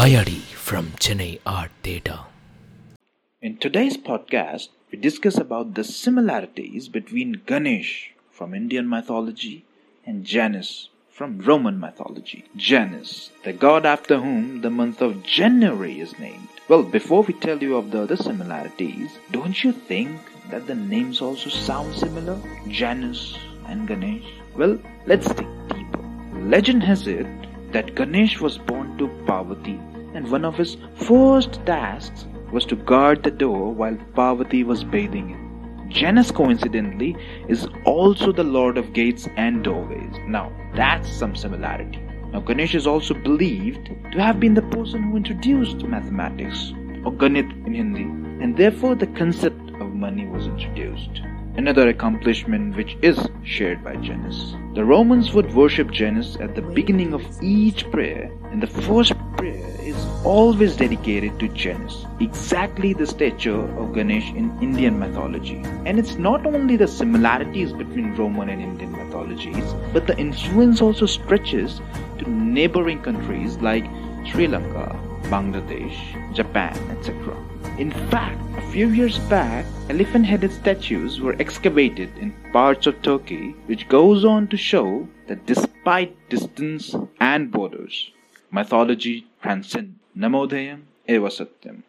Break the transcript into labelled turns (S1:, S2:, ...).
S1: Vayadi from Chennai Art Theatre.
S2: In today's podcast, we discuss about the similarities between Ganesh from Indian mythology and Janus from Roman mythology. Janus, the god after whom the month of January is named. Well, before we tell you of the other similarities, don't you think that the names also sound similar? Janus and Ganesh? Well, let's dig deeper. Legend has it that Ganesh was born to Parvati and one of his first tasks was to guard the door while Parvati was bathing in. Janus, coincidentally, is also the lord of gates and doorways. Now, that's some similarity. Now, Ganesh is also believed to have been the person who introduced mathematics, or Ganit in Hindi, and therefore the concept money was introduced another accomplishment which is shared by Janus. The Romans would worship Janus at the beginning of each prayer, and the first prayer is always dedicated to Janus, exactly the stature of Ganesh in Indian mythology. And it's not only the similarities between Roman and Indian mythologies, but the influence also stretches to neighboring countries like Sri Lanka, Bangladesh, Japan, etc. In fact, a few years back, elephant headed statues were excavated in parts of Turkey, which goes on to show that despite distance and borders, mythology transcends. Namodayam Eva Satyam.